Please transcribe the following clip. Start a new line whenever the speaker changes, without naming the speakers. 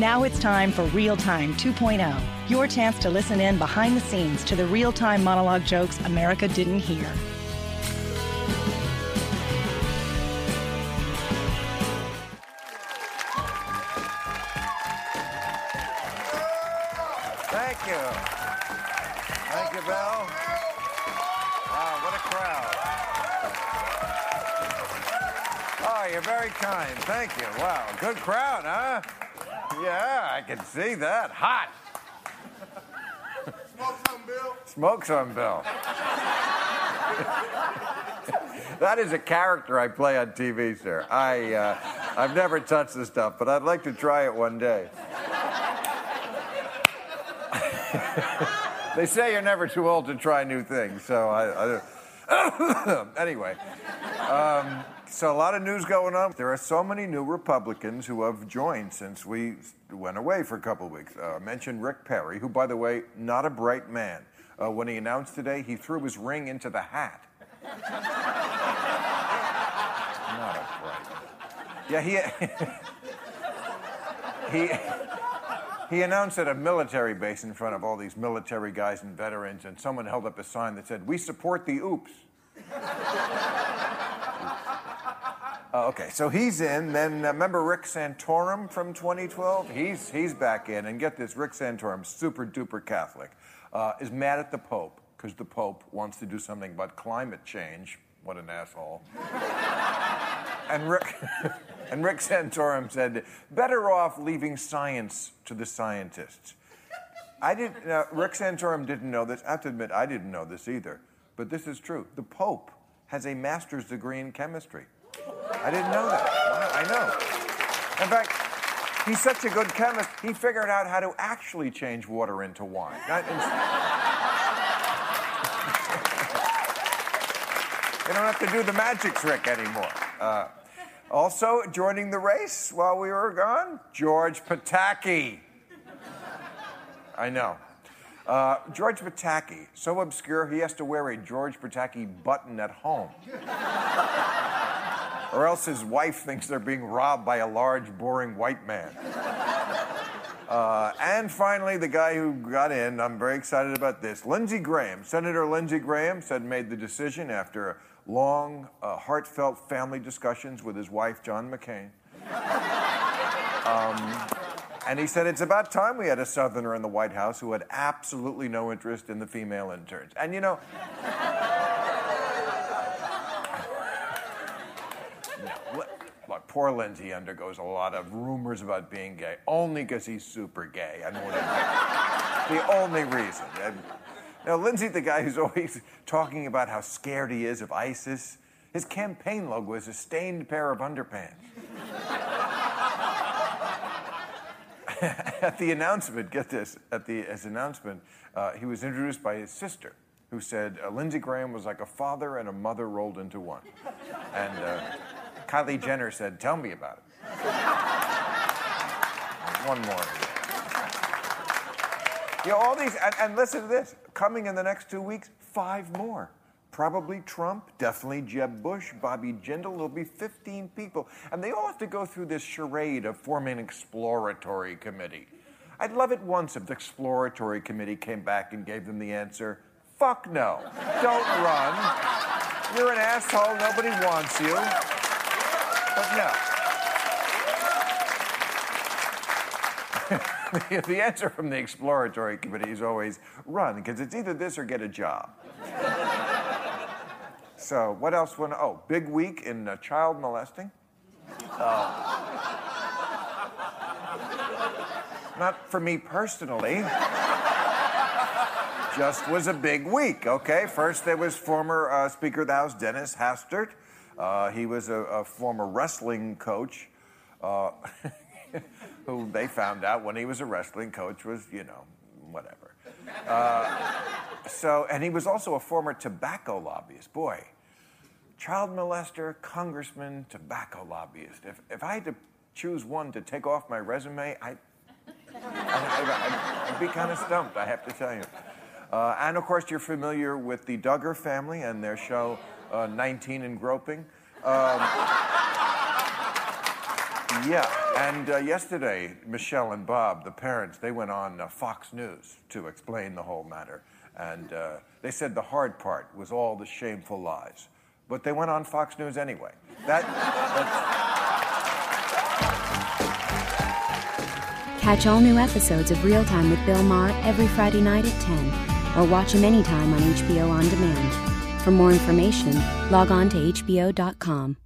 Now it's time for Real Time 2.0, your chance to listen in behind the scenes to the real time monologue jokes America didn't hear.
Thank you. Thank you, Belle. Wow, what a crowd. Oh, you're very kind. Thank you. Wow, good crowd, huh? Yeah, I can see that. Hot.
Smoke some, Bill.
Smoke some, Bill. that is a character I play on TV, sir. I, uh, I've never touched this stuff, but I'd like to try it one day. they say you're never too old to try new things, so I. I anyway, um, so a lot of news going on. There are so many new Republicans who have joined since we went away for a couple of weeks. Uh, I mentioned Rick Perry, who, by the way, not a bright man. Uh, when he announced today, he threw his ring into the hat. not a bright. Yeah, he. he. He announced at a military base in front of all these military guys and veterans, and someone held up a sign that said, We support the oops. Uh, okay, so he's in. Then uh, remember Rick Santorum from 2012? He's, he's back in. And get this Rick Santorum, super duper Catholic, uh, is mad at the Pope because the Pope wants to do something about climate change. What an asshole. and Rick. And Rick Santorum said, better off leaving science to the scientists. I didn't, uh, Rick Santorum didn't know this. I have to admit, I didn't know this either. But this is true. The Pope has a master's degree in chemistry. I didn't know that. I know. In fact, he's such a good chemist, he figured out how to actually change water into wine. You don't have to do the magic trick anymore. Uh, also, joining the race while we were gone, George Pataki. I know. Uh, George Pataki, so obscure he has to wear a George Pataki button at home. Or else his wife thinks they're being robbed by a large, boring white man. Uh, and finally, the guy who got in, I'm very excited about this. Lindsey Graham, Senator Lindsey Graham, said made the decision after long, uh, heartfelt family discussions with his wife, John McCain. Um, and he said it's about time we had a Southerner in the White House who had absolutely no interest in the female interns. And you know, poor Lindsey undergoes a lot of rumors about being gay, only because he's super gay. I mean, the only reason. And, now, Lindsey, the guy who's always talking about how scared he is of ISIS, his campaign logo is a stained pair of underpants. at the announcement, get this, at the his announcement, uh, he was introduced by his sister, who said uh, Lindsey Graham was like a father and a mother rolled into one. And uh, Kylie Jenner said, Tell me about it. one more. You know, all these, and, and listen to this coming in the next two weeks, five more. Probably Trump, definitely Jeb Bush, Bobby Jindal. There'll be 15 people. And they all have to go through this charade of forming an exploratory committee. I'd love it once if the exploratory committee came back and gave them the answer fuck no. Don't run. you're an asshole, nobody wants you. No. the answer from the exploratory committee is always run, because it's either this or get a job. so, what else? Went, oh, big week in uh, child molesting. Uh, not for me personally just was a big week, okay? First, there was former uh, Speaker of the House Dennis Hastert. Uh, he was a, a, former wrestling coach uh, who they found out when he was a wrestling coach was, you know, whatever. Uh, so, and he was also a former tobacco lobbyist. Boy, child molester, congressman, tobacco lobbyist. If, if I had to choose one to take off my resume, I, I, would be kind of stumped, I have to tell you. Uh, and of course, you're familiar with the Duggar family and their show uh, 19 and Groping. Um, yeah, and uh, yesterday, Michelle and Bob, the parents, they went on uh, Fox News to explain the whole matter. And uh, they said the hard part was all the shameful lies. But they went on Fox News anyway. That,
Catch all new episodes of Real Time with Bill Maher every Friday night at 10 or watch him anytime on HBO On Demand. For more information, log on to HBO.com.